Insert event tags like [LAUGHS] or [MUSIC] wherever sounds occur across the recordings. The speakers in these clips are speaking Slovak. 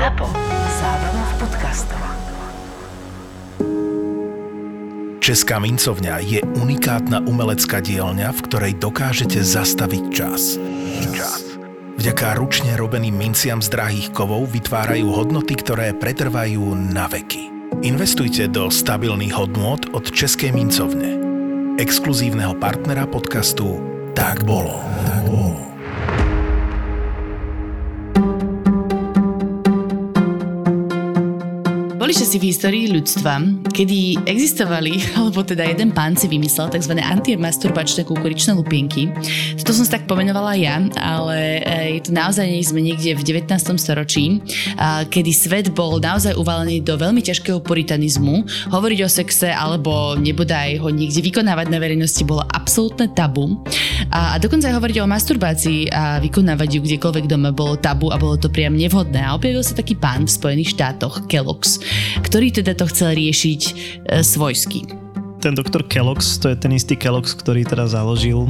ZAPO. Zábrná v podcastov. Česká mincovňa je unikátna umelecká dielňa, v ktorej dokážete zastaviť čas. Čas. Vďaka ručne robeným minciam z drahých kovov vytvárajú hodnoty, ktoré pretrvajú na veky. Investujte do stabilných hodnôt od Českej mincovne. Exkluzívneho partnera podcastu Tak bolo. Tak bolo. Boli časy v histórii ľudstva, kedy existovali, [LAUGHS] alebo teda jeden pán si vymyslel tzv. antimasturbačné kukuričné lupienky. To som si tak pomenovala ja, ale e, je to naozaj sme niekde v 19. storočí, kedy svet bol naozaj uvalený do veľmi ťažkého puritanizmu. Hovoriť o sexe alebo nebodaj ho niekde vykonávať na verejnosti bolo absolútne tabu. A, dokonca aj hovoriť o masturbácii a vykonávať ju kdekoľvek doma bolo tabu a bolo to priam nevhodné. A objavil sa taký pán v Spojených štátoch, Kellogg's, ktorý teda to chcel riešiť e, svojsky ten doktor Kellogg's, to je ten istý Kellogg's, ktorý teda založil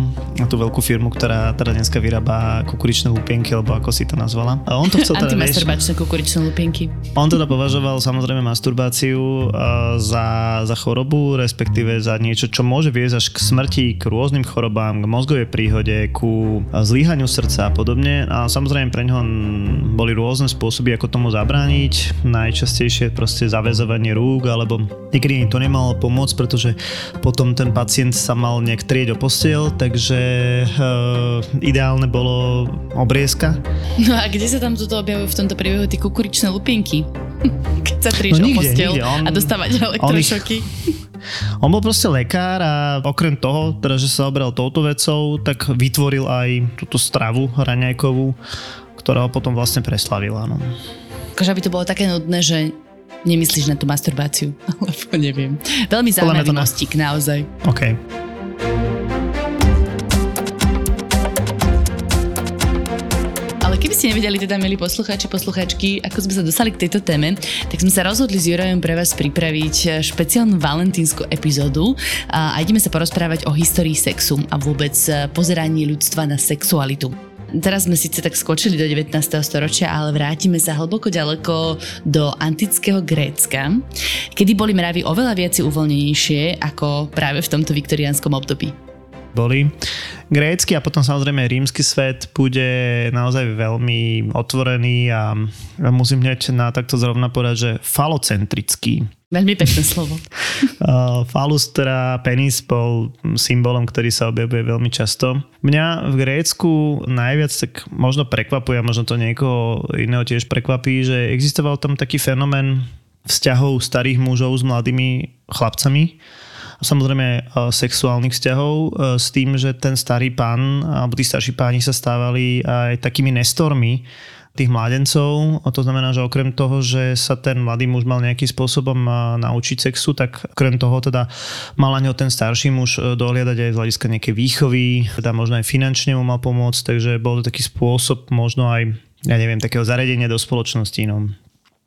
tú veľkú firmu, ktorá teda dneska vyrába kukuričné lupienky, alebo ako si to nazvala. A on to chcel teda Antimasturbačné kukuričné lupienky. On teda považoval samozrejme masturbáciu za, za chorobu, respektíve za niečo, čo môže viesť až k smrti, k rôznym chorobám, k mozgovej príhode, ku zlíhaniu srdca a podobne. A samozrejme pre ňoho boli rôzne spôsoby, ako tomu zabrániť. Najčastejšie proste zavezovanie rúk, alebo niekedy to nemalo pomôcť, pretože potom ten pacient sa mal nejak trieť o postiel, takže uh, ideálne bolo obriezka. No a kde sa tam toto objavujú v tomto príbehu tie kukuričné lupienky? [LAUGHS] Keď sa trieš no, nikde, o postiel nikde. On, a dostávať elektrošoky. On, [LAUGHS] on bol proste lekár a okrem toho, teda, že sa obral touto vecou, tak vytvoril aj túto stravu raňajkovú, ktorá ho potom vlastne preslavila. No. Akože aby to bolo také nudné, že nemyslíš na tú masturbáciu, [LAUGHS] alebo neviem. Veľmi zaujímavý mostík, naozaj. OK. Ale keby ste nevedeli, teda, milí poslucháči, poslucháčky, ako sme sa dostali k tejto téme, tak sme sa rozhodli s Jurajom pre vás pripraviť špeciálnu valentínsku epizódu a ideme sa porozprávať o histórii sexu a vôbec pozeraní ľudstva na sexualitu. Teraz sme síce tak skočili do 19. storočia, ale vrátime sa hlboko ďaleko do antického Grécka, kedy boli mravy oveľa viac uvoľnenejšie ako práve v tomto viktoriánskom období boli. Grécky a potom samozrejme rímsky svet bude naozaj veľmi otvorený a musím hneď na takto zrovna povedať, že falocentrický. Veľmi pekné slovo. [LAUGHS] Falus, teda penis, bol symbolom, ktorý sa objavuje veľmi často. Mňa v Grécku najviac tak možno prekvapuje, a možno to niekoho iného tiež prekvapí, že existoval tam taký fenomén vzťahov starých mužov s mladými chlapcami, samozrejme e, sexuálnych vzťahov e, s tým, že ten starý pán alebo tí starší páni sa stávali aj takými nestormi tých mladencov. A to znamená, že okrem toho, že sa ten mladý muž mal nejakým spôsobom naučiť sexu, tak okrem toho teda mal na ňo ten starší muž dohliadať aj z hľadiska nejakej výchovy, teda možno aj finančne mu mal pomôcť, takže bol to taký spôsob možno aj ja neviem, takého zaredenia do spoločnosti. No.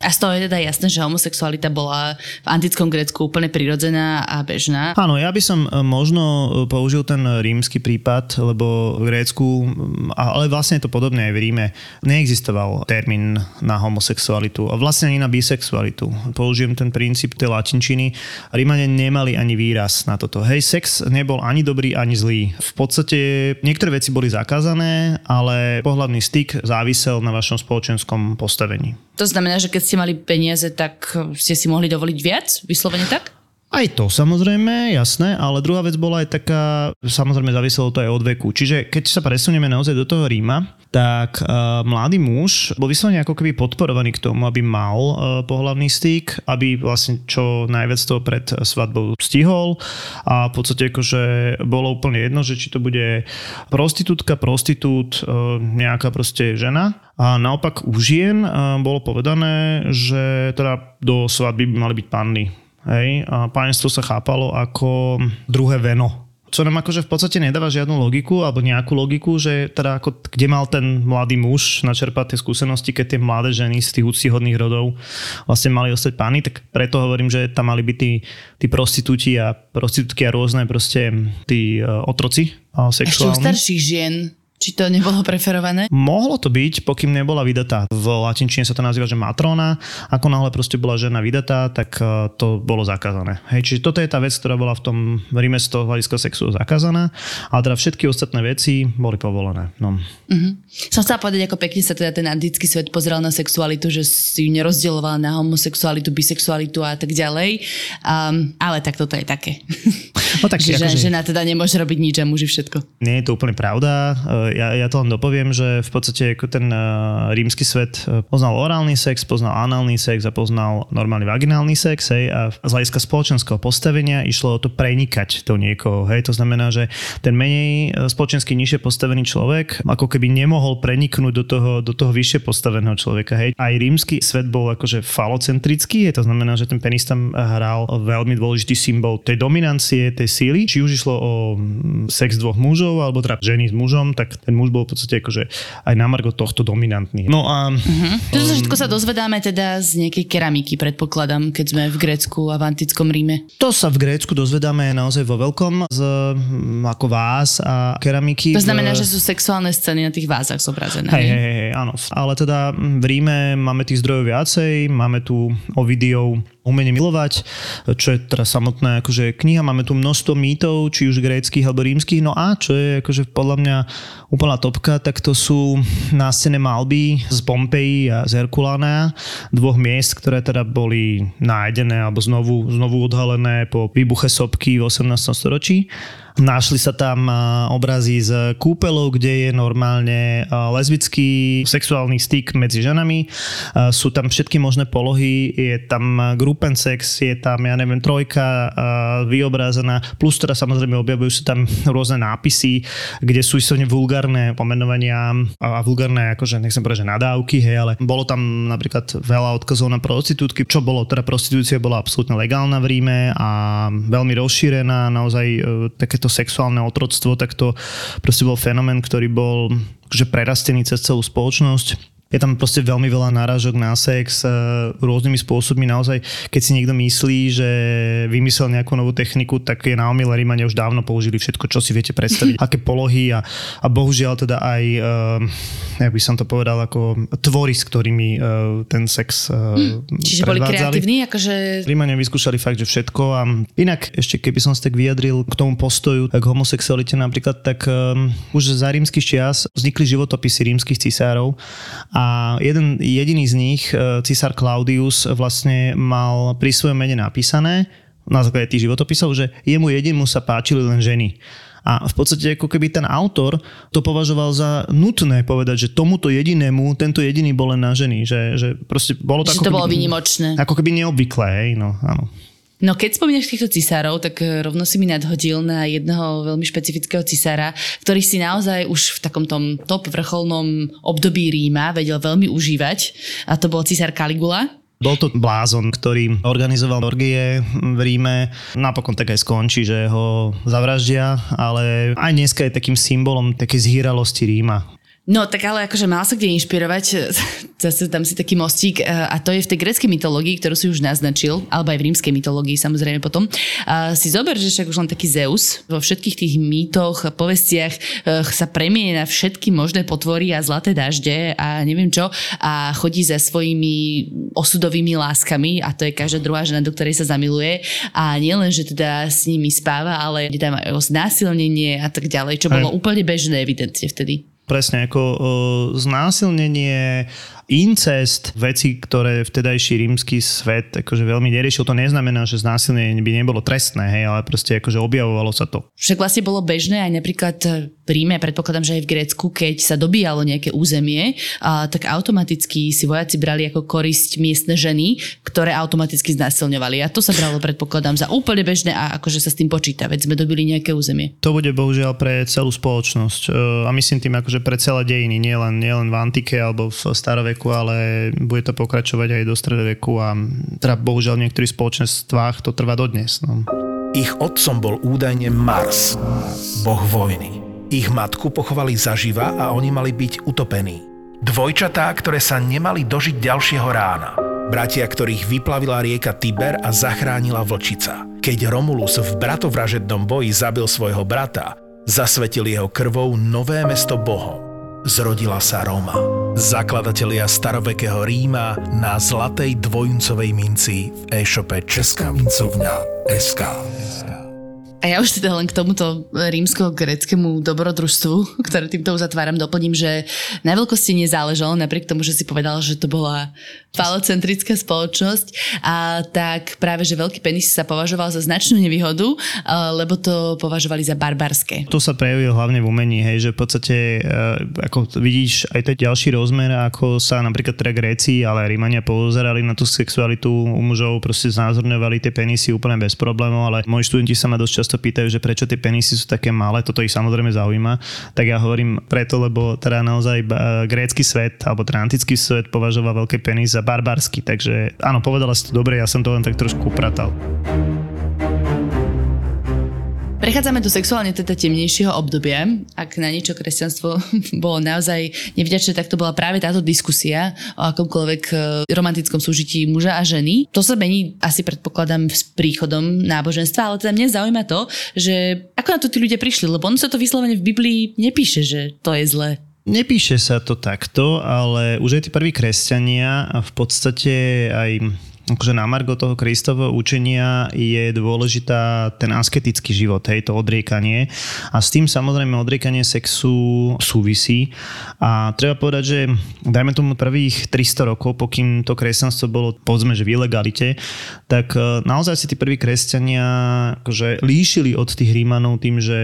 A z toho je teda jasné, že homosexualita bola v antickom Grécku úplne prirodzená a bežná. Áno, ja by som e, možno e, použil ten rímsky prípad, lebo v Grécku, ale vlastne je to podobné aj v Ríme, neexistoval termín na homosexualitu a vlastne ani na bisexualitu. Použijem ten princíp tej latinčiny. Rímane nemali ani výraz na toto. Hej, sex nebol ani dobrý, ani zlý. V podstate niektoré veci boli zakázané, ale pohľadný styk závisel na vašom spoločenskom postavení. To znamená, že keď ste mali peniaze, tak ste si mohli dovoliť viac? Vyslovene tak? Aj to samozrejme, jasné, ale druhá vec bola aj taká, samozrejme záviselo to aj od veku. Čiže keď sa presunieme naozaj do toho Ríma, tak uh, mladý muž bol vyslovene ako keby podporovaný k tomu, aby mal uh, pohľavný styk, aby vlastne čo najviac toho pred svadbou stihol a v podstate akože bolo úplne jedno, že či to bude prostitútka, prostitút, uh, nejaká proste žena. A naopak u žien bolo povedané, že teda do svadby by mali byť panny Hej, a pánstvo sa chápalo ako druhé veno čo nám akože v podstate nedáva žiadnu logiku alebo nejakú logiku, že teda ako, kde mal ten mladý muž načerpať tie skúsenosti, keď tie mladé ženy z tých úctyhodných rodov vlastne mali ostať pány, tak preto hovorím, že tam mali byť tí, tí prostitúti a prostitútky a rôzne proste tí uh, otroci uh, sexuálni. Ešte starších žien Či to nebolo preferované? Mohlo to byť, pokým nebola vydatá. V latinčine sa to nazýva, že matrona. Ako náhle proste bola žena vydatá, tak e, to bolo zakázané. Hej, čiže toto je tá vec, ktorá bola v tom Ríme z toho hľadiska sexu zakázaná, ale teda všetky ostatné veci boli povolené. No. Uh-huh. Som chcela povedať, ako pekne sa teda ten antický svet pozeral na sexualitu, že si ju nerozdieloval na homosexualitu, bisexualitu a tak ďalej. Um, ale tak toto je také. No tak, [LAUGHS] že akože... žena teda nemôže robiť nič a muži všetko. Nie je to úplne pravda. Ja, ja to len dopoviem, že v podstate ako ten uh, rímsky svet e, poznal orálny sex, poznal análny sex a poznal normálny vaginálny sex hej, a z hľadiska spoločenského postavenia išlo o to prenikať do niekoho. Hej. To znamená, že ten menej spoločensky nižšie postavený človek ako keby nemohol preniknúť do toho, do toho vyššie postaveného človeka. Hej. Aj rímsky svet bol akože falocentrický, to znamená, že ten penis tam hral veľmi dôležitý symbol tej dominancie, tej síly, či už išlo o mm, sex dvoch mužov, alebo teda ženy s mužom, tak ten muž bol v podstate akože aj na margo tohto dominantný. No a... Uh-huh. To um, všetko sa dozvedáme teda z nejakej keramiky, predpokladám, keď sme v Grécku a v antickom Ríme. To sa v Grécku dozvedáme naozaj vo veľkom, z, ako vás a keramiky. To znamená, v... že sú sexuálne scény na tých vázach zobrazené. Hej, hej, hej, áno. Ale teda v Ríme máme tých zdrojov viacej, máme tu Ovidiov umenie milovať, čo je teda samotná akože kniha. Máme tu množstvo mýtov, či už gréckých alebo rímskych. No a čo je akože podľa mňa úplná topka, tak to sú nástené malby z Pompeji a z Herkulána, dvoch miest, ktoré teda boli nájdené alebo znovu, znovu odhalené po výbuche sopky v 18. storočí. Našli sa tam obrazy z kúpelov, kde je normálne lesbický sexuálny styk medzi ženami. Sú tam všetky možné polohy, je tam grupen sex, je tam, ja neviem, trojka vyobrazená, plus teda samozrejme objavujú sa tam [LAUGHS] rôzne nápisy, kde sú istovne vulgárne pomenovania a vulgárne, akože nechcem povedať, že nadávky, hej, ale bolo tam napríklad veľa odkazov na prostitútky, čo bolo, teda prostitúcia bola absolútne legálna v Ríme a veľmi rozšírená, naozaj e, takéto to sexuálne otroctvo, tak to proste bol fenomén, ktorý bol že prerastený cez celú spoločnosť je tam proste veľmi veľa náražok na sex e, rôznymi spôsobmi. Naozaj, keď si niekto myslí, že vymyslel nejakú novú techniku, tak je na omyle Rímania už dávno použili všetko, čo si viete predstaviť, [LAUGHS] aké polohy a, a bohužiaľ teda aj, uh, jak by som to povedal, ako tvory, s ktorými uh, ten sex uh, Čiže boli kreatívni? Akože... Rímania vyskúšali fakt, že všetko a inak ešte keby som sa tak vyjadril k tomu postoju k homosexualite napríklad, tak um, už za rímskych čias vznikli životopisy rímskych cisárov a jeden jediný z nich, e, cisár Claudius, vlastne mal pri svojom mene napísané, na základe tých životopisov, že jemu jedinému sa páčili len ženy. A v podstate ako keby ten autor to považoval za nutné povedať, že tomuto jedinému, tento jediný bol len na ženy. Že, že proste bolo to že ako to keby, bolo vynimočné. Ako keby neobvyklé, hej, no, áno. No keď spomínaš týchto cisárov, tak eh, rovno si mi nadhodil na jedného veľmi špecifického cisára, ktorý si naozaj už v takom tom top vrcholnom období Ríma vedel veľmi užívať a to bol cisár Caligula. Bol to blázon, ktorý organizoval orgie v Ríme. Napokon tak aj skončí, že ho zavraždia, ale aj dneska je takým symbolom takej zhýralosti Ríma. No tak ale akože mal sa kde inšpirovať, zase tam si taký mostík e, a to je v tej greckej mytológii, ktorú si už naznačil, alebo aj v rímskej mytológii samozrejme potom. A si zober, že však už len taký Zeus vo všetkých tých mýtoch, povestiach e, sa premienie na všetky možné potvory a zlaté dažde a neviem čo a chodí za svojimi osudovými láskami a to je každá druhá žena, do ktorej sa zamiluje a nielen, že teda s nimi spáva, ale je tam aj o znásilnenie a tak ďalej, čo bolo úplne bežné evidentne vtedy. Presne, ako o, znásilnenie, incest, veci, ktoré vtedajší rímsky svet akože veľmi neriešil. To neznamená, že znásilnenie by nebolo trestné, hej, ale proste akože objavovalo sa to. Však vlastne bolo bežné aj napríklad v Ríme, predpokladám, že aj v Grécku, keď sa dobíjalo nejaké územie, a, tak automaticky si vojaci brali ako korisť miestne ženy, ktoré automaticky znásilňovali. A to sa bralo, predpokladám, za úplne bežné a akože sa s tým počíta, veď sme dobili nejaké územie. To bude bohužiaľ pre celú spoločnosť e, a myslím tým akože pre celé dejiny, nielen, nielen v antike alebo v starovej stredoveku, ale bude to pokračovať aj do stredoveku a teda bohužiaľ v niektorých spoločenstvách to trvá dodnes. No. Ich otcom bol údajne Mars, boh vojny. Ich matku pochovali zaživa a oni mali byť utopení. Dvojčatá, ktoré sa nemali dožiť ďalšieho rána. Bratia, ktorých vyplavila rieka Tiber a zachránila vlčica. Keď Romulus v bratovražednom boji zabil svojho brata, Zasvetil jeho krvou nové mesto Bohom. Zrodila sa Róma. Zakladatelia starovekého Ríma na zlatej dvojuncovej minci v e-shope Česká mincovňa SK. A ja už teda len k tomuto rímsko-greckému dobrodružstvu, ktoré týmto uzatváram, doplním, že na veľkosti nezáležalo, napriek tomu, že si povedal, že to bola falocentrická spoločnosť, a tak práve, že veľký penis sa považoval za značnú nevýhodu, lebo to považovali za barbarské. To sa prejavuje hlavne v umení, hej, že v podstate, e, ako vidíš, aj ten ďalší rozmer, ako sa napríklad teda Gréci, ale aj Rímania pozerali na tú sexualitu u mužov, proste znázorňovali tie penisy úplne bez problémov, ale moji študenti sa ma dosť často pýtajú, že prečo tie penisy sú také malé, toto ich samozrejme zaujíma, tak ja hovorím preto, lebo teda naozaj grécky svet, alebo teda antický svet považoval veľké penis za barbarsky, takže áno, povedala si to dobre, ja som to len tak trošku upratal. Prechádzame do sexuálne teda temnejšieho obdobia. Ak na niečo kresťanstvo [LAUGHS] bolo naozaj nevďačné, tak to bola práve táto diskusia o akomkoľvek e, romantickom súžití muža a ženy. To sa mení asi predpokladám s príchodom náboženstva, ale teda mňa zaujíma to, že ako na to tí ľudia prišli, lebo on sa to vyslovene v Biblii nepíše, že to je zlé. Nepíše sa to takto, ale už aj tí prví kresťania v podstate aj akože na margo toho Kristovho učenia je dôležitá ten asketický život, hej, to odriekanie. A s tým samozrejme odriekanie sexu súvisí. A treba povedať, že dajme tomu prvých 300 rokov, pokým to kresťanstvo bolo povedzme, že v ilegalite, tak e, naozaj si tí prví kresťania akože líšili od tých Rímanov tým, že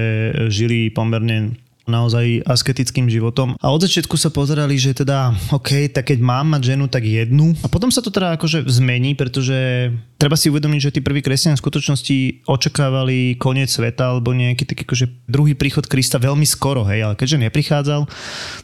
žili pomerne naozaj asketickým životom. A od začiatku sa pozerali, že teda, OK, tak keď mám mať ženu, tak jednu. A potom sa to teda akože zmení, pretože treba si uvedomiť, že tí prví kresťania v skutočnosti očakávali koniec sveta alebo nejaký taký akože druhý príchod Krista veľmi skoro, hej, ale keďže neprichádzal,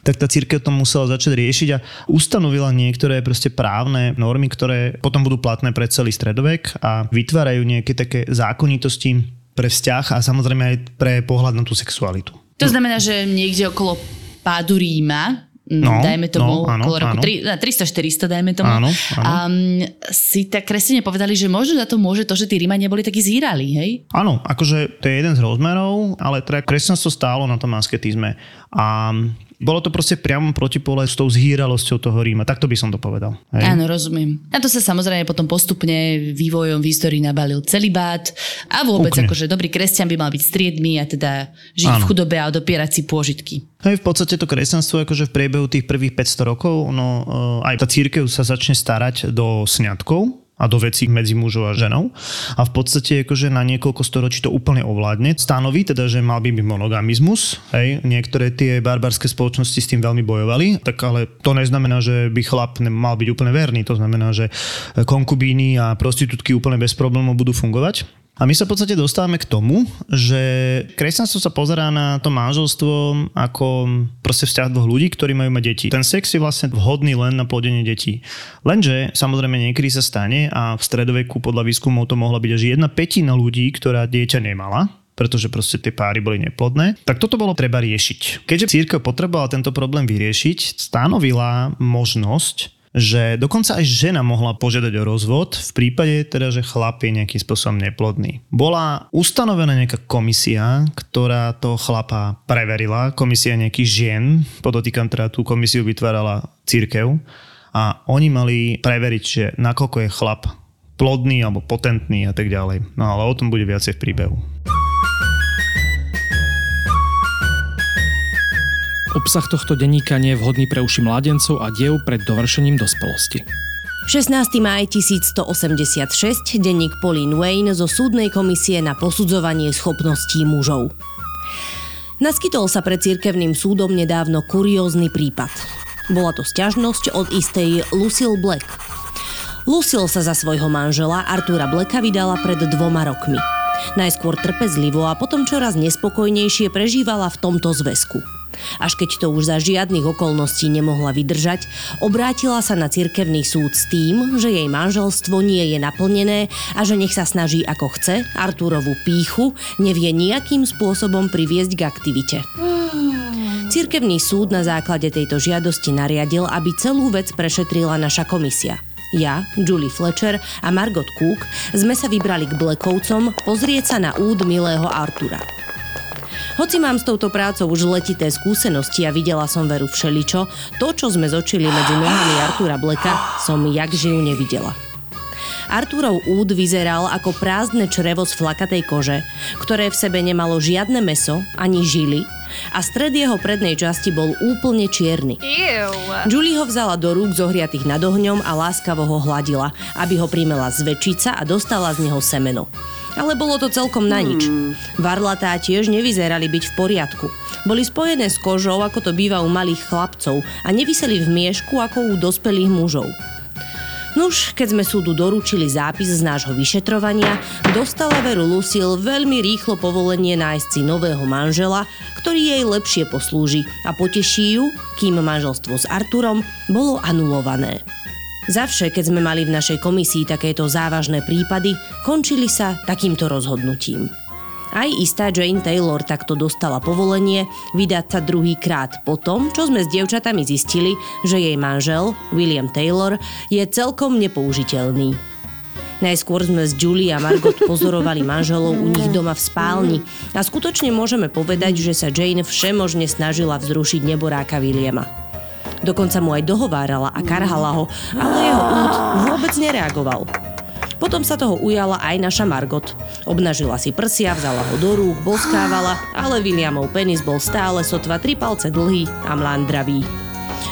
tak tá církev to musela začať riešiť a ustanovila niektoré proste právne normy, ktoré potom budú platné pre celý stredovek a vytvárajú nejaké také zákonitosti pre vzťah a samozrejme aj pre pohľad na tú sexualitu. To znamená, že niekde okolo pádu Ríma, mm, No, dajme tomu no, áno, okolo roku 300-400, dajme tomu. Áno, áno. Um, si tak kresťania povedali, že možno za to môže to, že tí Rímania boli takí zírali, hej? Áno, akože to je jeden z rozmerov, ale teda kresťanstvo stálo na tom asketizme. A bolo to proste priamo protipole s tou zhýralosťou toho Ríma. Takto by som to povedal. Hej? Áno, rozumiem. A to sa samozrejme potom postupne vývojom v histórii nabalil celý bát a vôbec Úplne. akože dobrý kresťan by mal byť striedmy a teda žiť Áno. v chudobe a dopierať si pôžitky. Hej, v podstate to kresťanstvo akože v priebehu tých prvých 500 rokov, no, aj tá církev sa začne starať do sňatkov, a do vecí medzi mužou a ženou. A v podstate akože na niekoľko storočí to úplne ovládne. Stanoví teda, že mal by byť monogamizmus. Hej. Niektoré tie barbarské spoločnosti s tým veľmi bojovali, tak ale to neznamená, že by chlap mal byť úplne verný. To znamená, že konkubíny a prostitútky úplne bez problémov budú fungovať. A my sa v podstate dostávame k tomu, že kresťanstvo sa pozerá na to manželstvo ako proste vzťah dvoch ľudí, ktorí majú mať deti. Ten sex je vlastne vhodný len na plodenie detí. Lenže samozrejme niekedy sa stane a v stredoveku podľa výskumov to mohla byť až jedna petina ľudí, ktorá dieťa nemala, pretože proste tie páry boli neplodné. Tak toto bolo treba riešiť. Keďže církev potrebovala tento problém vyriešiť, stanovila možnosť že dokonca aj žena mohla požiadať o rozvod v prípade teda, že chlap je nejakým spôsobom neplodný. Bola ustanovená nejaká komisia, ktorá to chlapa preverila, komisia nejakých žien, podotýkam teda tú komisiu vytvárala církev a oni mali preveriť, že nakoľko je chlap plodný alebo potentný a tak ďalej. No ale o tom bude viacej v príbehu. Obsah tohto denníka nie je vhodný pre uši mladencov a diev pred dovršením dospelosti. 16. maj 1186 denník Pauline Wayne zo súdnej komisie na posudzovanie schopností mužov. Naskytol sa pred cirkevným súdom nedávno kuriózny prípad. Bola to sťažnosť od istej Lucille Black. Lucille sa za svojho manžela Artura Blacka vydala pred dvoma rokmi. Najskôr trpezlivo a potom čoraz nespokojnejšie prežívala v tomto zväzku – až keď to už za žiadnych okolností nemohla vydržať, obrátila sa na cirkevný súd s tým, že jej manželstvo nie je naplnené a že nech sa snaží ako chce, Arturovu píchu nevie nejakým spôsobom priviesť k aktivite. Cirkevný súd na základe tejto žiadosti nariadil, aby celú vec prešetrila naša komisia. Ja, Julie Fletcher a Margot Cook sme sa vybrali k Blackovcom pozrieť sa na úd milého Artura. Hoci mám s touto prácou už letité skúsenosti a videla som veru všeličo, to, čo sme zočili medzi nohami Artura Bleka, som jak žijú nevidela. Arturov úd vyzeral ako prázdne črevo z flakatej kože, ktoré v sebe nemalo žiadne meso ani žily a stred jeho prednej časti bol úplne čierny. Julie ho vzala do rúk zohriatých nad ohňom a láskavo ho hladila, aby ho primela sa a dostala z neho semeno. Ale bolo to celkom na nič. Varlatá tiež nevyzerali byť v poriadku. Boli spojené s kožou, ako to býva u malých chlapcov a nevyseli v miešku ako u dospelých mužov. Nuž, keď sme súdu doručili zápis z nášho vyšetrovania, dostala Veru Lucille veľmi rýchlo povolenie nájsť si nového manžela, ktorý jej lepšie poslúži a poteší ju, kým manželstvo s Arturom bolo anulované. Zavše, keď sme mali v našej komisii takéto závažné prípady, končili sa takýmto rozhodnutím. Aj istá Jane Taylor takto dostala povolenie vydať sa druhýkrát po tom, čo sme s dievčatami zistili, že jej manžel, William Taylor, je celkom nepoužiteľný. Najskôr sme s Julie a Margot pozorovali manželov u nich doma v spálni a skutočne môžeme povedať, že sa Jane všemožne snažila vzrušiť neboráka Williama. Dokonca mu aj dohovárala a karhala ho, ale jeho úd vôbec nereagoval. Potom sa toho ujala aj naša Margot. Obnažila si prsia, vzala ho do rúk, boskávala, ale Williamov penis bol stále sotva tri palce dlhý a mlandravý.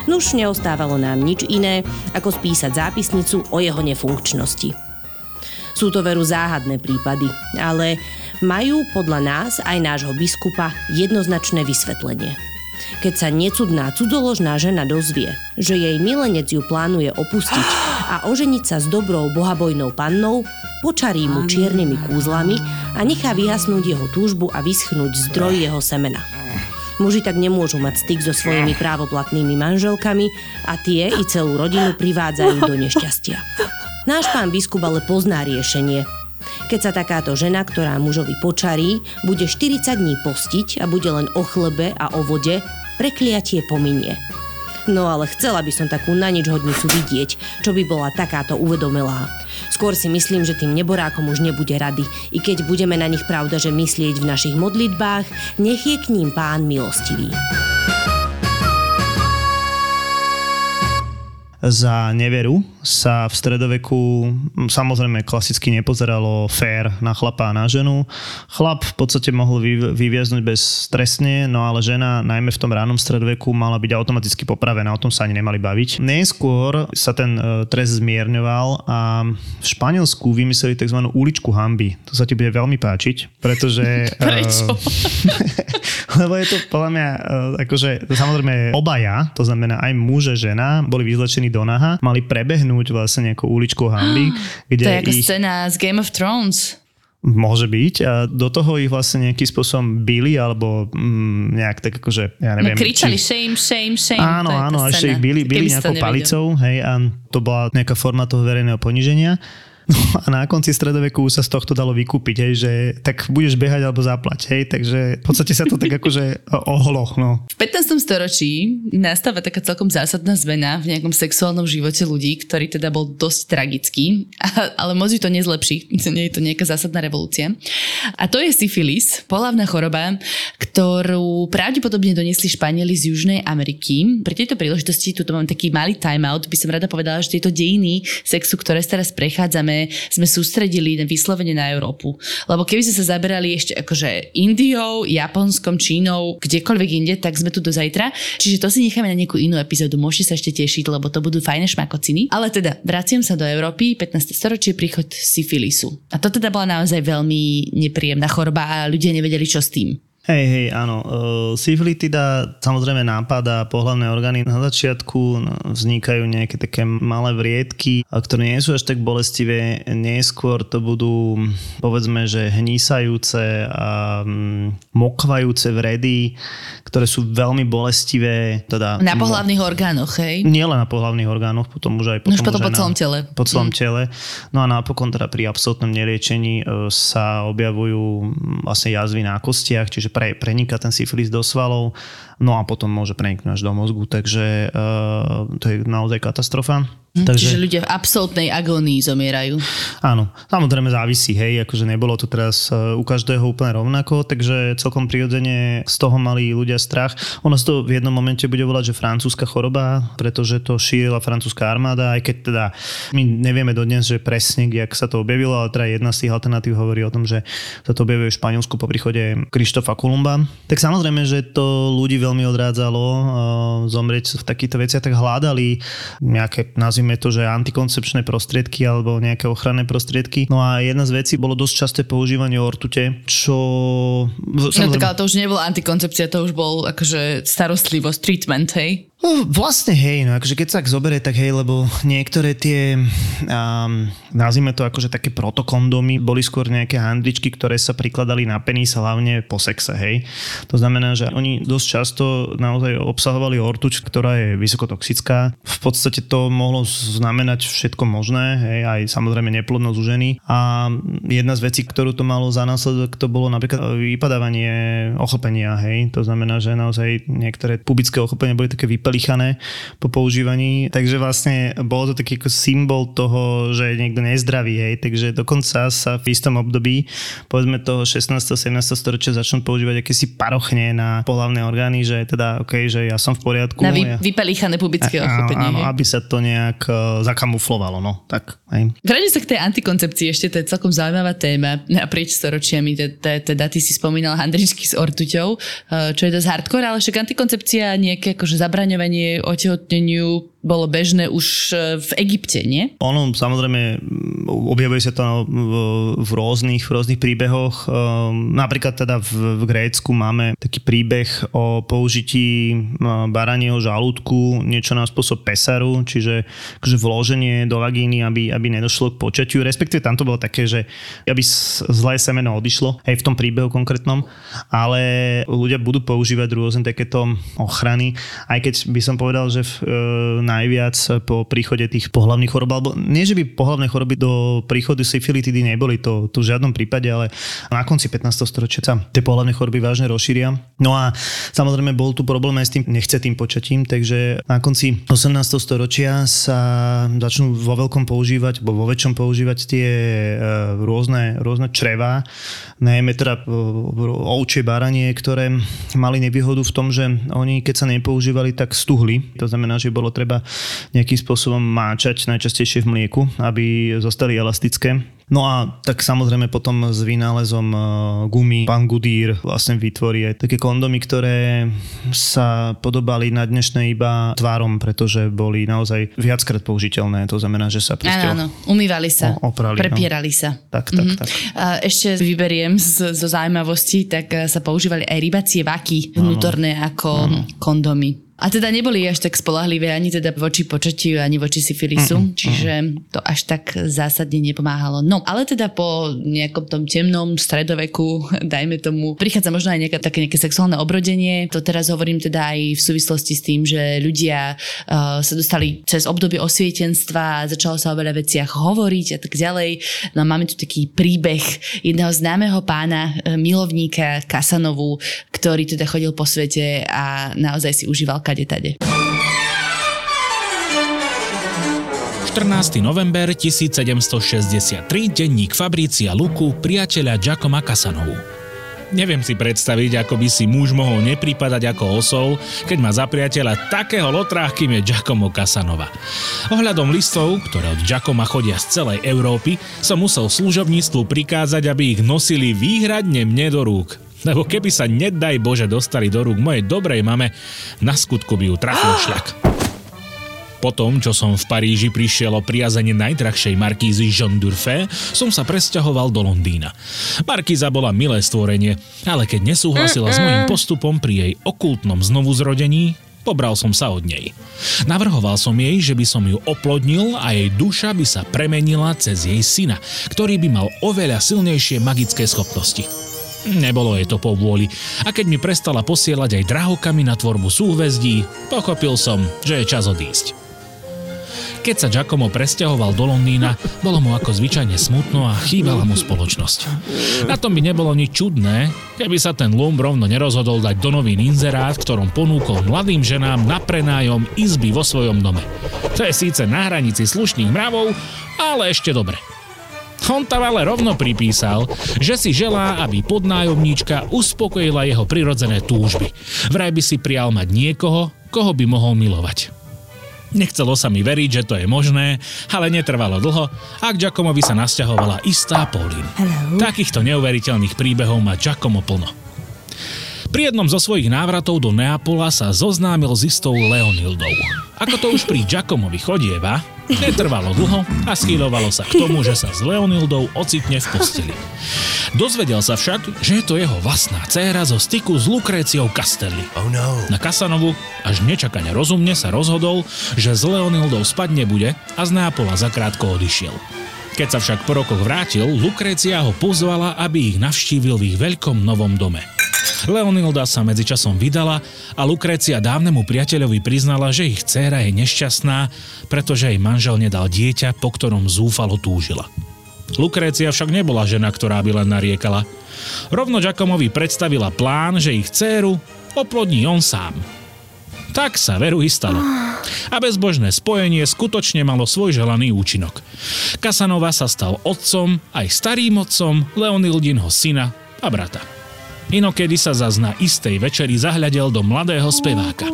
Nuž neostávalo nám nič iné, ako spísať zápisnicu o jeho nefunkčnosti. Sú to veru záhadné prípady, ale majú podľa nás aj nášho biskupa jednoznačné vysvetlenie keď sa necudná cudzoložná žena dozvie, že jej milenec ju plánuje opustiť a oženiť sa s dobrou bohabojnou pannou, počarí mu čiernymi kúzlami a nechá vyhasnúť jeho túžbu a vyschnúť zdroj jeho semena. Muži tak nemôžu mať styk so svojimi právoplatnými manželkami a tie i celú rodinu privádzajú do nešťastia. Náš pán biskup ale pozná riešenie keď sa takáto žena, ktorá mužovi počarí, bude 40 dní postiť a bude len o chlebe a o vode, prekliatie pominie. No ale chcela by som takú na nič hodnicu vidieť, čo by bola takáto uvedomelá. Skôr si myslím, že tým neborákom už nebude rady, i keď budeme na nich pravda, že myslieť v našich modlitbách, nech je k ním pán milostivý. Za neveru sa v stredoveku samozrejme klasicky nepozeralo fér na chlapa a na ženu. Chlap v podstate mohol vyvieznuť bez trestne, no ale žena najmä v tom ránom stredoveku mala byť automaticky popravená, o tom sa ani nemali baviť. Neskôr sa ten e, trest zmierňoval a v Španielsku vymysleli tzv. uličku hamby. To sa ti bude veľmi páčiť, pretože... [LAUGHS] E, Prečo? [LAUGHS] lebo je to podľa mňa, e, akože samozrejme obaja, to znamená aj muž a žena, boli vyzlečení do naha, mali prebehnúť vlastne nejakú uličku hamby. kde to je ako ich... scéna z Game of Thrones. Môže byť a do toho ich vlastne nejakým spôsobom byli alebo mm, nejak tak akože, ja neviem. No kričali či... shame, shame, shame. Áno, áno, a ešte ich byli, byli nejakou palicou, hej, a to bola nejaká forma toho verejného poniženia. No a na konci stredoveku sa z tohto dalo vykúpiť, hej, že tak budeš behať alebo zaplať, hej, takže v podstate sa to tak akože [LAUGHS] ohlo. No. V 15. storočí nastáva taká celkom zásadná zmena v nejakom sexuálnom živote ľudí, ktorý teda bol dosť tragický, [LAUGHS] ale moc to nezlepší, [LAUGHS] nie je to nejaká zásadná revolúcia. A to je syfilis, polavná choroba, ktorú pravdepodobne doniesli Španieli z Južnej Ameriky. Pri tejto príležitosti, tu mám taký malý timeout, by som rada povedala, že tieto dejiny sexu, ktoré teraz prechádzame, sme, sústredili vyslovene na Európu. Lebo keby sme sa zaberali ešte akože Indiou, Japonskom, Čínou, kdekoľvek inde, tak sme tu do zajtra. Čiže to si necháme na nejakú inú epizódu. Môžete sa ešte tešiť, lebo to budú fajné šmakociny. Ale teda, vraciam sa do Európy, 15. storočie, príchod syfilisu. A to teda bola naozaj veľmi nepríjemná choroba a ľudia nevedeli, čo s tým. Hej, hej, áno. Uh, syfilitida samozrejme nápada pohľavné orgány. Na začiatku no, vznikajú nejaké také malé vriedky, ktoré nie sú až tak bolestivé. Neskôr to budú, povedzme, že hnísajúce a um, mokvajúce vredy, ktoré sú veľmi bolestivé. Teda, na pohľavných orgánoch, hej? Nie len na pohľavných orgánoch, potom už aj potom, už potom po celom tele. Po celom mm. tele. No a napokon teda pri absolútnom neliečení uh, sa objavujú vlastne jazvy na kostiach, čiže pre, preniká ten syfilis do svalov no a potom môže preniknúť až do mozgu, takže uh, to je naozaj katastrofa. Hm, Takže... Čiže ľudia v absolútnej agónii zomierajú. Áno, samozrejme závisí, hej, akože nebolo to teraz e, u každého úplne rovnako, takže celkom prirodzene z toho mali ľudia strach. Ono sa to v jednom momente bude volať, že francúzska choroba, pretože to šírila francúzska armáda, aj keď teda my nevieme dodnes, že presne, jak sa to objavilo, ale teda jedna z tých alternatív hovorí o tom, že sa to objavuje v Španielsku po príchode Krištofa Kolumba. Tak samozrejme, že to ľudí veľmi odrádzalo uh, zomrieť v takýchto veciach, tak hľadali nejaké, nazvime to, že antikoncepčné prostriedky alebo nejaké ochranné prostriedky. No a jedna z vecí bolo dosť časté používanie ortute, čo... No tak ale to už nebolo antikoncepcia, to už bol akože starostlivosť, treatment, hej? No, vlastne hej, no akože keď sa tak zoberie, tak hej, lebo niektoré tie, um, nazvime to akože také protokondomy, boli skôr nejaké handličky, ktoré sa prikladali na penis hlavne po sexe, hej. To znamená, že oni dosť často naozaj obsahovali ortuč, ktorá je vysokotoxická. V podstate to mohlo znamenať všetko možné, hej, aj samozrejme neplodnosť u ženy. A jedna z vecí, ktorú to malo za následok, to bolo napríklad vypadávanie ochopenia, hej. To znamená, že naozaj niektoré pubické ochopenia boli také vypali zalichané po používaní, takže vlastne bolo to taký ako symbol toho, že je niekto nezdravý, hej, takže dokonca sa v istom období, povedzme toho 16. 17. storočia začnú používať akési parochne na pohlavné orgány, že teda OK, že ja som v poriadku. Na vy, ja... vypelichané pubické ochopenie. Áno, aby sa to nejak uh, zakamuflovalo, no, tak. Hej. Vráťme sa k tej antikoncepcii, ešte to je celkom zaujímavá téma naprieč storočiami, teda ty si spomínal handričky s ortuťou, uh, čo je dosť hardcore, ale však antikoncepcia nejaké akože zabraňovanie oznámenie otehotneniu bolo bežné už e, v Egypte, nie? Ono samozrejme objavuje sa to v, v rôznych, v rôznych príbehoch. Ehm, napríklad teda v, v Grécku máme taký príbeh o použití e, baranieho žalúdku, niečo na spôsob pesaru, čiže akože vloženie do vagíny, aby, aby nedošlo k počatiu. Respektíve tam to bolo také, že aby zlé semeno odišlo, aj v tom príbehu konkrétnom, ale ľudia budú používať rôzne takéto ochrany, aj keď by som povedal, že v, e, na najviac po príchode tých pohlavných chorob, alebo nie, že by pohlavné choroby do príchodu syfilitidy neboli, to, to v žiadnom prípade, ale na konci 15. storočia sa tie pohlavné choroby vážne rozšíria. No a samozrejme bol tu problém aj s tým nechcetým počatím, takže na konci 18. storočia sa začnú vo veľkom používať, alebo vo väčšom používať tie e, rôzne, rôzne čreva, najmä teda e, ovčie baranie, ktoré mali nevýhodu v tom, že oni keď sa nepoužívali, tak stuhli. To znamená, že bolo treba nejakým spôsobom máčať, najčastejšie v mlieku, aby zostali elastické. No a tak samozrejme potom s vynálezom e, gumy pán Goodyear vlastne vytvorí aj také kondomy, ktoré sa podobali na dnešné iba tvárom, pretože boli naozaj viackrát použiteľné. To znamená, že sa proste... Áno, áno. umývali sa, o, oprali, prepierali no. sa. Tak, tak, mm-hmm. tak. A ešte vyberiem z, zo zaujímavosti, tak e, sa používali aj rybacie vaky vnútorné ako áno. kondomy. A teda neboli až tak spolahlivé ani teda voči počatiu, ani voči syfilisu, mm-hmm. čiže to až tak zásadne nepomáhalo. No, ale teda po nejakom tom temnom stredoveku, [LAUGHS] dajme tomu, prichádza možno aj nejaké také nejaké sexuálne obrodenie. To teraz hovorím teda aj v súvislosti s tým, že ľudia uh, sa dostali cez obdobie osvietenstva, začalo sa o veľa veciach hovoriť a tak ďalej. No máme tu taký príbeh jedného známeho pána, uh, milovníka Kasanovu, ktorý teda chodil po svete a naozaj si užíval kade tade. 14. november 1763, denník Fabrícia Luku, priateľa Giacomo Casanovu. Neviem si predstaviť, ako by si muž mohol nepripadať ako osol, keď má za priateľa takého lotra, kým je Giacomo Casanova. Ohľadom listov, ktoré od Giacoma chodia z celej Európy, som musel služobníctvu prikázať, aby ich nosili výhradne mne do rúk. Lebo keby sa nedaj Bože dostali do rúk mojej dobrej mame, na skutku by ju trafil [GASPS] šľak. Po tom, čo som v Paríži prišiel o priazenie najdrahšej markízy Jean Durfé, som sa presťahoval do Londýna. Markíza bola milé stvorenie, ale keď nesúhlasila s mojím postupom pri jej okultnom znovuzrodení, pobral som sa od nej. Navrhoval som jej, že by som ju oplodnil a jej duša by sa premenila cez jej syna, ktorý by mal oveľa silnejšie magické schopnosti. Nebolo jej to po vôli a keď mi prestala posielať aj drahokami na tvorbu súhvezdí, pochopil som, že je čas odísť. Keď sa Giacomo presťahoval do Londýna, bolo mu ako zvyčajne smutno a chýbala mu spoločnosť. Na tom by nebolo nič čudné, keby sa ten Lumb rovno nerozhodol dať do novín inzerát, v ktorom ponúkol mladým ženám na prenájom izby vo svojom dome. To je síce na hranici slušných mravov, ale ešte dobre. On tam ale rovno pripísal, že si želá, aby podnájomníčka uspokojila jeho prirodzené túžby. Vraj by si prial mať niekoho, koho by mohol milovať. Nechcelo sa mi veriť, že to je možné, ale netrvalo dlho a k Giacomovi sa nasťahovala istá Pauline. Takýchto neuveriteľných príbehov má Giacomo plno. Pri jednom zo svojich návratov do Neapola sa zoznámil s istou Leonildou. Ako to už pri Giacomovi chodieva, netrvalo dlho a schýlovalo sa k tomu, že sa s Leonildou ocitne v posteli. Dozvedel sa však, že je to jeho vlastná dcéra zo styku s Lukréciou Castelli. Oh no. Na Kasanovu až nečakane rozumne sa rozhodol, že s Leonildou spať nebude a z Neapola zakrátko odišiel. Keď sa však po rokoch vrátil, Lukrécia ho pozvala, aby ich navštívil v ich veľkom novom dome. Leonilda sa medzičasom vydala a Lukrécia dávnemu priateľovi priznala, že ich dcéra je nešťastná, pretože jej manžel nedal dieťa, po ktorom zúfalo túžila. Lukrécia však nebola žena, ktorá by len nariekala. Rovno Giacomovi predstavila plán, že ich dcéru oplodní on sám. Tak sa veru i stalo. A bezbožné spojenie skutočne malo svoj želaný účinok. Kasanova sa stal otcom, aj starým otcom Leonildinho syna a brata. Inokedy sa zas na istej večeri zahľadel do mladého speváka.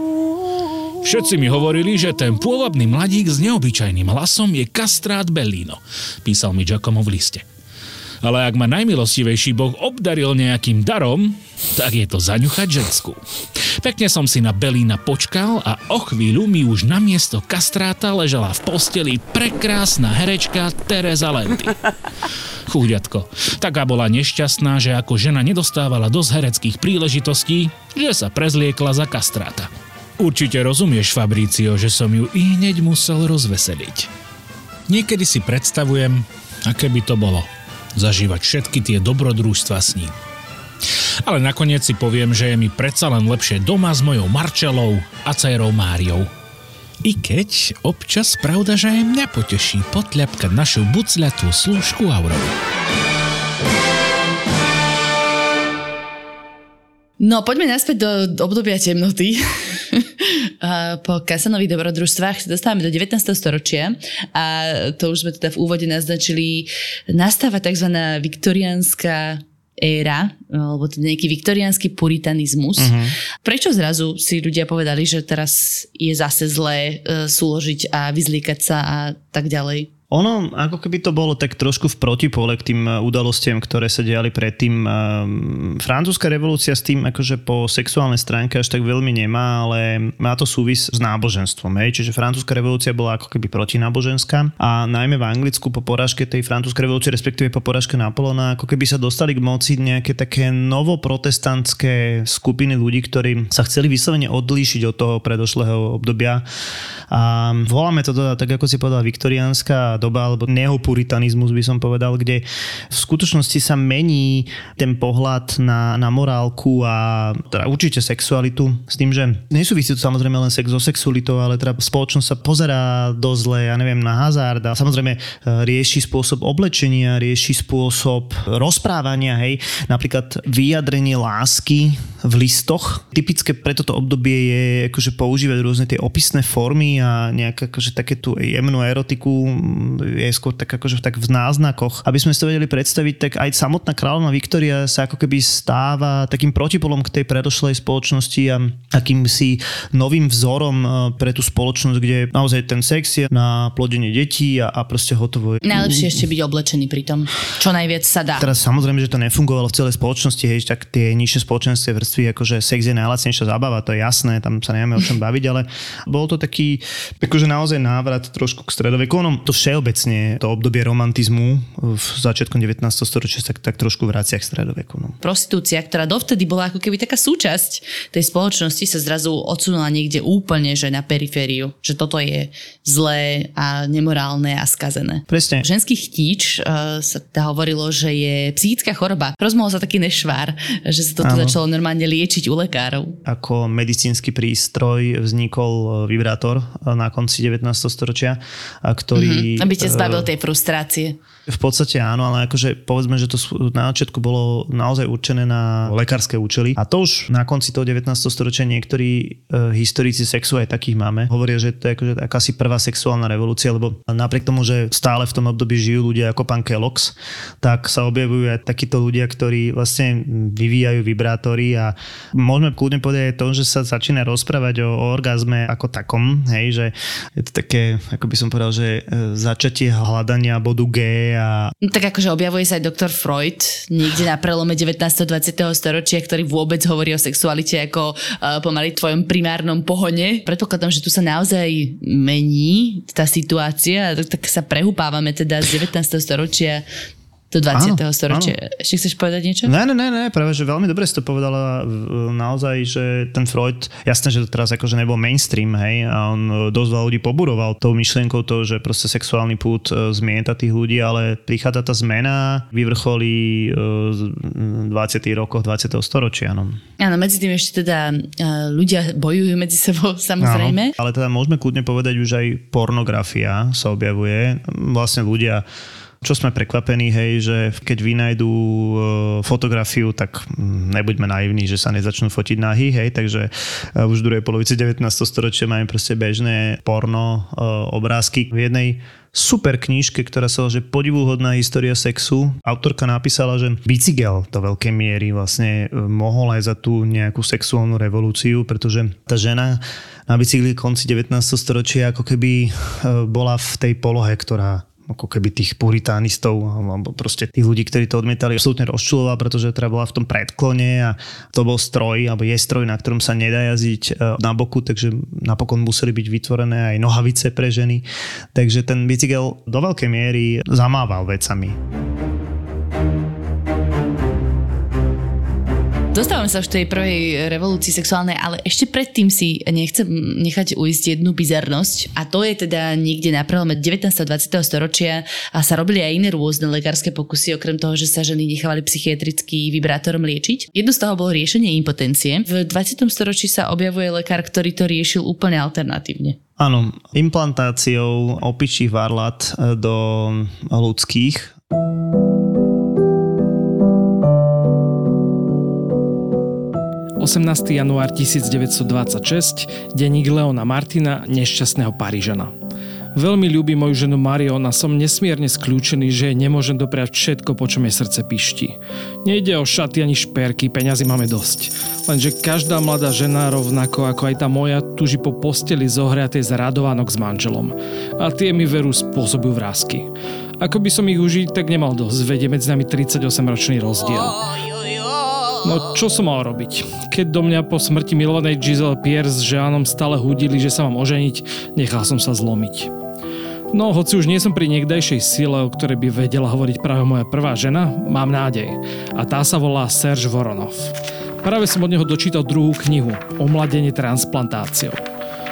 Všetci mi hovorili, že ten pôvabný mladík s neobyčajným hlasom je kastrát Bellino, písal mi Giacomo v liste. Ale ak ma najmilostivejší boh obdaril nejakým darom, tak je to zaňuchať žensku. Pekne som si na Belína počkal a o chvíľu mi už na miesto kastráta ležala v posteli prekrásna herečka Teresa Lenty. Chúďatko, taká bola nešťastná, že ako žena nedostávala dosť hereckých príležitostí, že sa prezliekla za kastráta. Určite rozumieš, Fabricio, že som ju i hneď musel rozveseliť. Niekedy si predstavujem, aké by to bolo zažívať všetky tie dobrodružstva s ním. Ale nakoniec si poviem, že je mi predsa len lepšie doma s mojou Marčelou a dcerou Máriou. I keď občas pravda, že aj mňa poteší potľapkať našu bucľatú slúžku Auroru. No, poďme naspäť do obdobia temnoty. [LAUGHS] po Kasanových dobrodružstvách sa dostávame do 19. storočia a to už sme teda v úvode naznačili, nastáva tzv. viktoriánska éra, alebo teda nejaký viktoriánsky puritanizmus. Uh-huh. Prečo zrazu si ľudia povedali, že teraz je zase zlé uh, súložiť a vyzliekať sa a tak ďalej? Ono, ako keby to bolo tak trošku v protipole k tým e, udalostiam, ktoré sa diali predtým. E, francúzska revolúcia s tým akože po sexuálnej stránke až tak veľmi nemá, ale má to súvis s náboženstvom. Hej? Čiže francúzska revolúcia bola ako keby protináboženská a najmä v Anglicku po porážke tej francúzskej revolúcie, respektíve po porážke Napoleona, ako keby sa dostali k moci nejaké také novoprotestantské skupiny ľudí, ktorí sa chceli vyslovene odlíšiť od toho predošlého obdobia. A voláme to teda, tak ako si povedal, viktoriánska doba, alebo neopuritanizmus by som povedal, kde v skutočnosti sa mení ten pohľad na, na morálku a teda určite sexualitu s tým, že nesúvisí to samozrejme len sex so sexualitou, ale teda spoločnosť sa pozerá do zle, ja neviem, na hazard a samozrejme e, rieši spôsob oblečenia, rieši spôsob rozprávania, hej, napríklad vyjadrenie lásky v listoch. Typické pre toto obdobie je akože používať rôzne tie opisné formy a nejaké akože také tú jemnú erotiku je skôr tak akože tak v náznakoch. Aby sme si to vedeli predstaviť, tak aj samotná kráľovna Viktória sa ako keby stáva takým protipolom k tej predošlej spoločnosti a akýmsi novým vzorom e, pre tú spoločnosť, kde naozaj ten sex je na plodenie detí a, a proste hotovo. Najlepšie ešte byť oblečený pri tom, čo najviac sa dá. Teraz samozrejme, že to nefungovalo v celej spoločnosti, hej, tak tie nižšie spoločenské vrstvy, akože sex je najlacnejšia zábava, to je jasné, tam sa nevieme o čom baviť, ale bol to taký, akože naozaj návrat trošku k stredoveku. Ono to vše všeobecne to obdobie romantizmu v začiatkom 19. storočia tak, tak trošku vracia k stredoveku. No. Prostitúcia, ktorá dovtedy bola ako keby taká súčasť tej spoločnosti, sa zrazu odsunula niekde úplne, že na perifériu. Že toto je zlé a nemorálne a skazené. Presne. Ženský chtíč uh, sa teda hovorilo, že je psychická choroba. Rozmohol sa taký nešvár, že sa toto Áno. začalo normálne liečiť u lekárov. Ako medicínsky prístroj vznikol e, vibrátor e, na konci 19. storočia, ktorý... Mm-hmm. Aby ťa e, zbavil tej frustrácie. V podstate áno, ale akože povedzme, že to na začiatku bolo naozaj určené na lekárske účely. A to už na konci toho 19. storočia niektorí e, historici sexu aj takých máme. Hovoria, že to je akože akási prvá sexuálna revolúcia, lebo napriek tomu, že stále v tom období žijú ľudia ako pán Kellogg's, tak sa objavujú aj takíto ľudia, ktorí vlastne vyvíjajú vibrátory a môžeme kľudne povedať aj to, že sa začína rozprávať o, o orgazme ako takom, hej, že je to také, ako by som povedal, že e, začatie hľadania bodu G a No, tak akože objavuje sa aj doktor Freud niekde na prelome 19. a 20. storočia, ktorý vôbec hovorí o sexualite ako uh, pomaly tvojom primárnom pohone. Predpokladám, že tu sa naozaj mení tá situácia, tak, tak sa prehúpávame teda z 19. storočia do 20. Áno, storočia. Ešte chceš povedať niečo? Ne, ne, ne, ne, práve, že veľmi dobre si to povedala v- naozaj, že ten Freud, jasné, že to teraz akože nebol mainstream, hej, a on e, dosť veľa ľudí poburoval tou myšlienkou to, že proste sexuálny pút e, zmieta tých ľudí, ale prichádza tá zmena, vyvrcholí e, v 20. rokoch 20. storočia. No. Áno, medzi tým ešte teda ľudia bojujú medzi sebou, [LAUGHS] samozrejme. Áno, ale teda môžeme kľudne povedať, už aj pornografia sa objavuje. Vlastne ľudia čo sme prekvapení, hej, že keď vynajdu e, fotografiu, tak mm, nebuďme naivní, že sa nezačnú fotiť nahy, hej, takže e, už v druhej polovici 19. storočia máme proste bežné porno e, obrázky. V jednej super knižke, ktorá sa že podivuhodná história sexu. Autorka napísala, že bicykel do veľkej miery vlastne mohol aj za tú nejakú sexuálnu revolúciu, pretože tá žena na bicykli konci 19. storočia ako keby bola v tej polohe, ktorá ako keby tých puritánistov alebo proste tých ľudí, ktorí to odmietali, absolútne rozčuloval, pretože teda bola v tom predklone a to bol stroj, alebo je stroj, na ktorom sa nedá jazdiť e, na boku, takže napokon museli byť vytvorené aj nohavice pre ženy. Takže ten bicykel do veľkej miery zamával vecami. Dostávame sa už tej prvej revolúcii sexuálnej, ale ešte predtým si nechcem nechať uísť jednu bizarnosť a to je teda niekde na prelome 19. a 20. storočia a sa robili aj iné rôzne lekárske pokusy, okrem toho, že sa ženy nechávali psychiatrický vibrátorom liečiť. Jedno z toho bolo riešenie impotencie. V 20. storočí sa objavuje lekár, ktorý to riešil úplne alternatívne. Áno, implantáciou opičích varlat do ľudských 18. január 1926, denník Leona Martina, nešťastného Parížana. Veľmi ľúbi moju ženu Marion a som nesmierne skľúčený, že jej nemôžem dopriať všetko, po čom jej srdce pišti. Nejde o šaty ani šperky, peňazí máme dosť. Lenže každá mladá žena, rovnako ako aj tá moja, tuží po posteli zohriatej z radovánok s manželom. A tie mi veru spôsobujú vrázky. Ako by som ich užiť, tak nemal dosť, vedie medzi nami 38-ročný rozdiel. No čo som mal robiť? Keď do mňa po smrti milovanej Giselle Pierce s Jeanom stále hudili, že sa mám oženiť, nechal som sa zlomiť. No, hoci už nie som pri niekdajšej sile, o ktorej by vedela hovoriť práve moja prvá žena, mám nádej. A tá sa volá Serge Voronov. Práve som od neho dočítal druhú knihu Omladenie transplantáciou.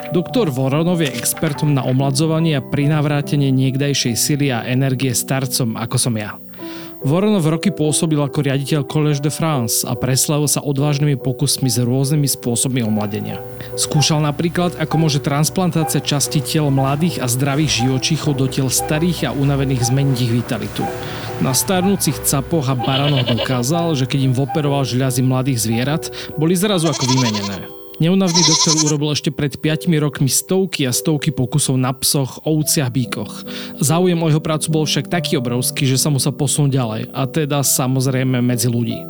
Doktor Voronov je expertom na omladzovanie a prinavrátenie niekdajšej sily a energie starcom, ako som ja. Voronov roky pôsobil ako riaditeľ Collège de France a preslavil sa odvážnymi pokusmi s rôznymi spôsobmi omladenia. Skúšal napríklad, ako môže transplantácia časti tiel mladých a zdravých živočíchov do tiel starých a unavených zmeniť ich vitalitu. Na starnúcich capoch a baranoch dokázal, že keď im operoval žľazy mladých zvierat, boli zrazu ako vymenené. Neunavný doktor urobil ešte pred 5 rokmi stovky a stovky pokusov na psoch, ovciach, bíkoch. Záujem o jeho prácu bol však taký obrovský, že sa musel posunúť ďalej, a teda samozrejme medzi ľudí.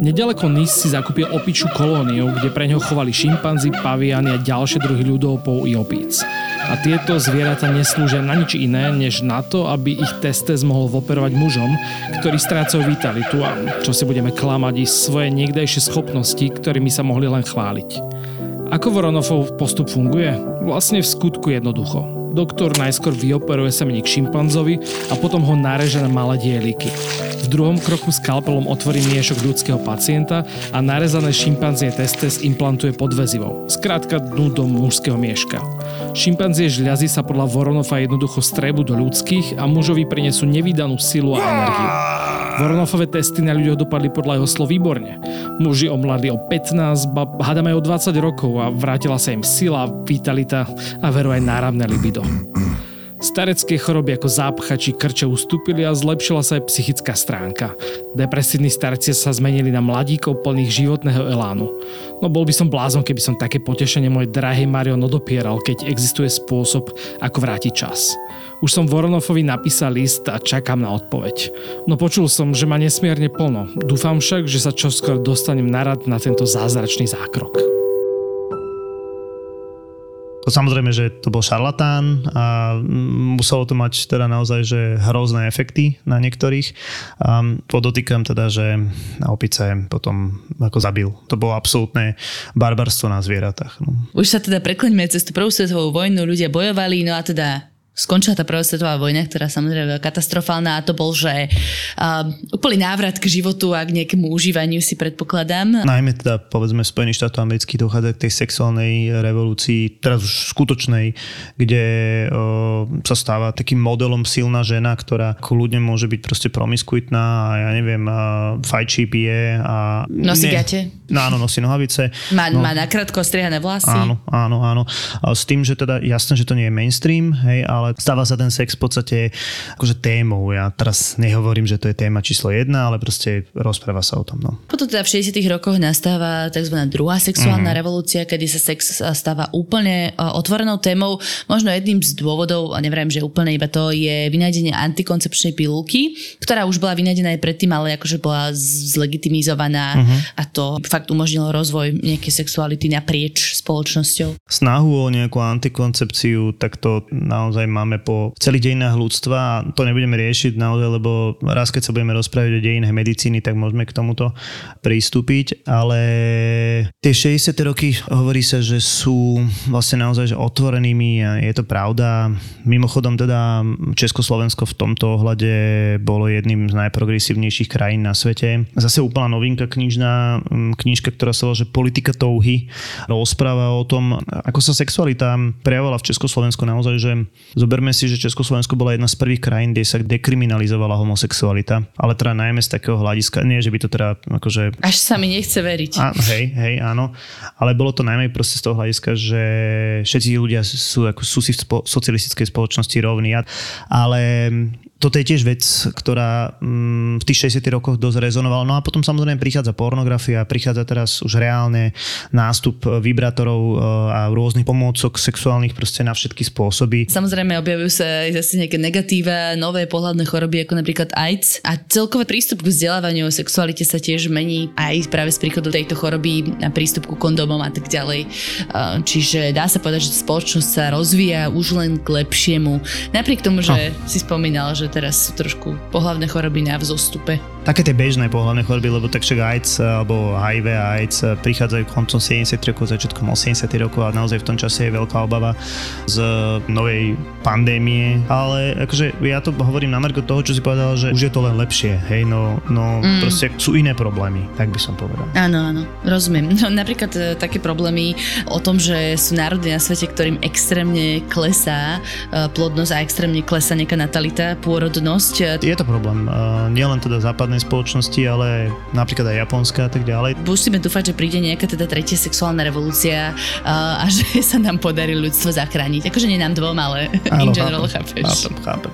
Nedaleko Nis si zakúpil opičú kolóniu, kde pre ňoho chovali šimpanzi, paviany a ďalšie druhy ľudovpov i opíc. A tieto zvieratá neslúžia na nič iné, než na to, aby ich testes mohol operovať mužom, ktorí strácajú vitalitu a čo si budeme klamať i svoje niekdejšie schopnosti, ktorými sa mohli len chváliť. Ako Voronofov postup funguje? Vlastne v skutku jednoducho. Doktor najskôr vyoperuje semeník šimpanzovi a potom ho nareže na malé dieliky. V druhom kroku skalpelom otvorí miešok ľudského pacienta a narezané šimpanzie testes implantuje pod väzivou. Skrátka dnu do mužského mieška. Šimpanzie žľazy sa podľa Voronova jednoducho strebu do ľudských a mužovi prinesú nevydanú silu a energiu. Voronofové testy na ľuďoch dopadli podľa jeho slov výborne. Muži omladli o 15, ba hádame o 20 rokov a vrátila sa im sila, vitalita a veru aj náramné libido. Starecké choroby ako zápcha či krče ustúpili a zlepšila sa aj psychická stránka. Depresívni starci sa zmenili na mladíkov plných životného elánu. No bol by som blázon, keby som také potešenie môj drahý Marion odopieral, keď existuje spôsob, ako vrátiť čas. Už som Voronofovi napísal list a čakám na odpoveď. No počul som, že ma nesmierne plno. Dúfam však, že sa čoskoro dostanem na rad na tento zázračný zákrok. Samozrejme, že to bol šarlatán a muselo to mať teda naozaj že hrozné efekty na niektorých. A podotýkam teda, že na opice potom ako zabil. To bolo absolútne barbarstvo na zvieratách. No. Už sa teda prekloňme cez tú prvú svetovú vojnu, ľudia bojovali, no a teda skončila tá prvá svetová vojna, ktorá samozrejme bola katastrofálna a to bol, že uh, úplný návrat k životu a k nejakému užívaniu si predpokladám. Najmä teda povedzme v Spojených štátoch amerických dochádza k tej sexuálnej revolúcii, teraz už skutočnej, kde uh, sa stáva takým modelom silná žena, ktorá kľudne môže byť proste promiskuitná a ja neviem, uh, fajčí, pije a... Nosí gate. No áno, nosí nohavice. Má, no, má nakrátko striehané vlasy. Áno, áno, áno. S tým, že teda jasné, že to nie je mainstream, hej, ale ale stáva sa ten sex v podstate akože témou. Ja teraz nehovorím, že to je téma číslo jedna, ale proste rozpráva sa o tom. No. Potom teda v 60 rokoch nastáva tzv. druhá sexuálna mm. revolúcia, kedy sa sex stáva úplne otvorenou témou. Možno jedným z dôvodov, a neviem, že úplne iba to, je vynájdenie antikoncepčnej pilulky, ktorá už bola vynájdená aj predtým, ale akože bola zlegitimizovaná mm-hmm. a to fakt umožnilo rozvoj nejakej sexuality naprieč spoločnosťou. Snahu o nejakú antikoncepciu, tak to naozaj máme po celých dejinách ľudstva a to nebudeme riešiť naozaj, lebo raz keď sa budeme rozprávať o dejinách medicíny, tak môžeme k tomuto pristúpiť, ale tie 60. roky hovorí sa, že sú vlastne naozaj že otvorenými a je to pravda. Mimochodom teda Československo v tomto ohľade bolo jedným z najprogresívnejších krajín na svete. Zase úplná novinka knižná, knižka, ktorá sa volá, že Politika touhy rozpráva o tom, ako sa sexualita prejavovala v Československu naozaj, že Zoberme si, že Československo bola jedna z prvých krajín, kde sa dekriminalizovala homosexualita, ale teda najmä z takého hľadiska, nie, že by to teda akože... Až sa mi nechce veriť. Á, hej, hej, áno. Ale bolo to najmä proste z toho hľadiska, že všetci ľudia sú, ako, sú si v spo- socialistickej spoločnosti rovní. Ale toto je tiež vec, ktorá mm, v tých 60 rokoch dosť rezonovala. No a potom samozrejme prichádza pornografia, prichádza teraz už reálne nástup vibrátorov e, a rôznych pomôcok sexuálnych proste na všetky spôsoby. Samozrejme objavujú sa aj zase nejaké negatíva, nové pohľadné choroby ako napríklad AIDS a celkový prístup k vzdelávaniu o sexualite sa tiež mení aj práve z príchodu tejto choroby a prístup ku kondómom a tak ďalej. E, čiže dá sa povedať, že spoločnosť sa rozvíja už len k lepšiemu. Napriek tomu, že no. si spomínal, že že teraz sú trošku pohlavné choroby na vzostupe. Také tie bežné pohľadné choroby, lebo tak však AIDS alebo HIV a AIDS prichádzajú koncom 70 rokov, začiatkom 80 rokov a naozaj v tom čase je veľká obava z novej pandémie, ale akože ja to hovorím na marko toho, čo si povedal, že už je to len lepšie, hej, no, no mm. proste sú iné problémy, tak by som povedal. Áno, áno, rozumiem. No, napríklad e, také problémy o tom, že sú národy na svete, ktorým extrémne klesá e, plodnosť a extrémne klesá nejaká natalita, pôrodnosť. Je to problém, nielen teda západnej spoločnosti, ale napríklad aj Japonska a tak ďalej. Musíme dúfať, že príde nejaká teda tretia sexuálna revolúcia uh, a že [LAUGHS] sa nám podarí ľudstvo zachrániť. Akože nie nám dvom, ale Áno, in general, chápem, chápeš. Chápem, chápem.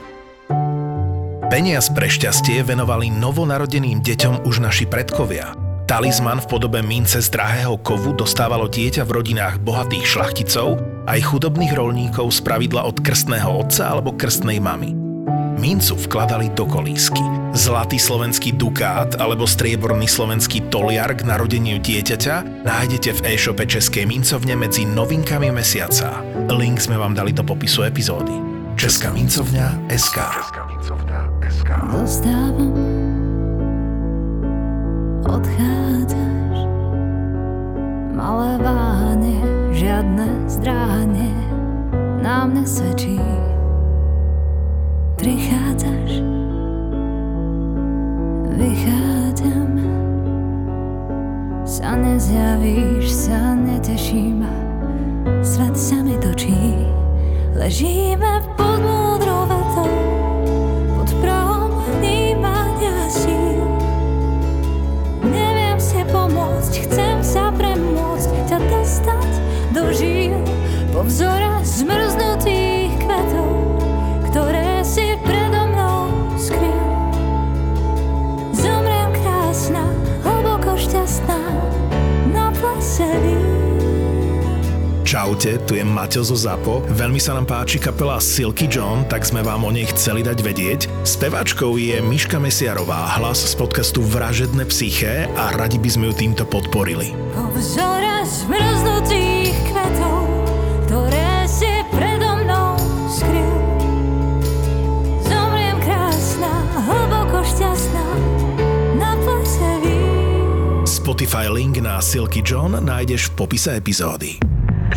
Peniaz pre šťastie venovali novonarodeným deťom už naši predkovia. Talizman v podobe mince z drahého kovu dostávalo dieťa v rodinách bohatých šlachticov aj chudobných rolníkov z pravidla od krstného otca alebo krstnej mamy mincu vkladali do kolísky. Zlatý slovenský dukát alebo strieborný slovenský toliar k narodeniu dieťaťa nájdete v e-shope Českej mincovne medzi novinkami mesiaca. Link sme vám dali do popisu epizódy. Česká mincovňa SK. Česká mincovňa SK. Dostávam, odchádzaš, malé váhanie, žiadne zdráhanie, nám nesvedčí Nevíš ضجيمة Čaute, tu je Maťo zo ZAPO. Veľmi sa nám páči kapela Silky John, tak sme vám o nej chceli dať vedieť. Spevačkou je Miška Mesiarová, hlas z podcastu Vražedné psyché a radi by sme ju týmto podporili. Po vzore zmrznutých kvetov, ktoré si predo mnou skryl. Zomriem krásna, hlboko šťastná, na plese vín. Spotify link na Silky John nájdeš v popise epizódy.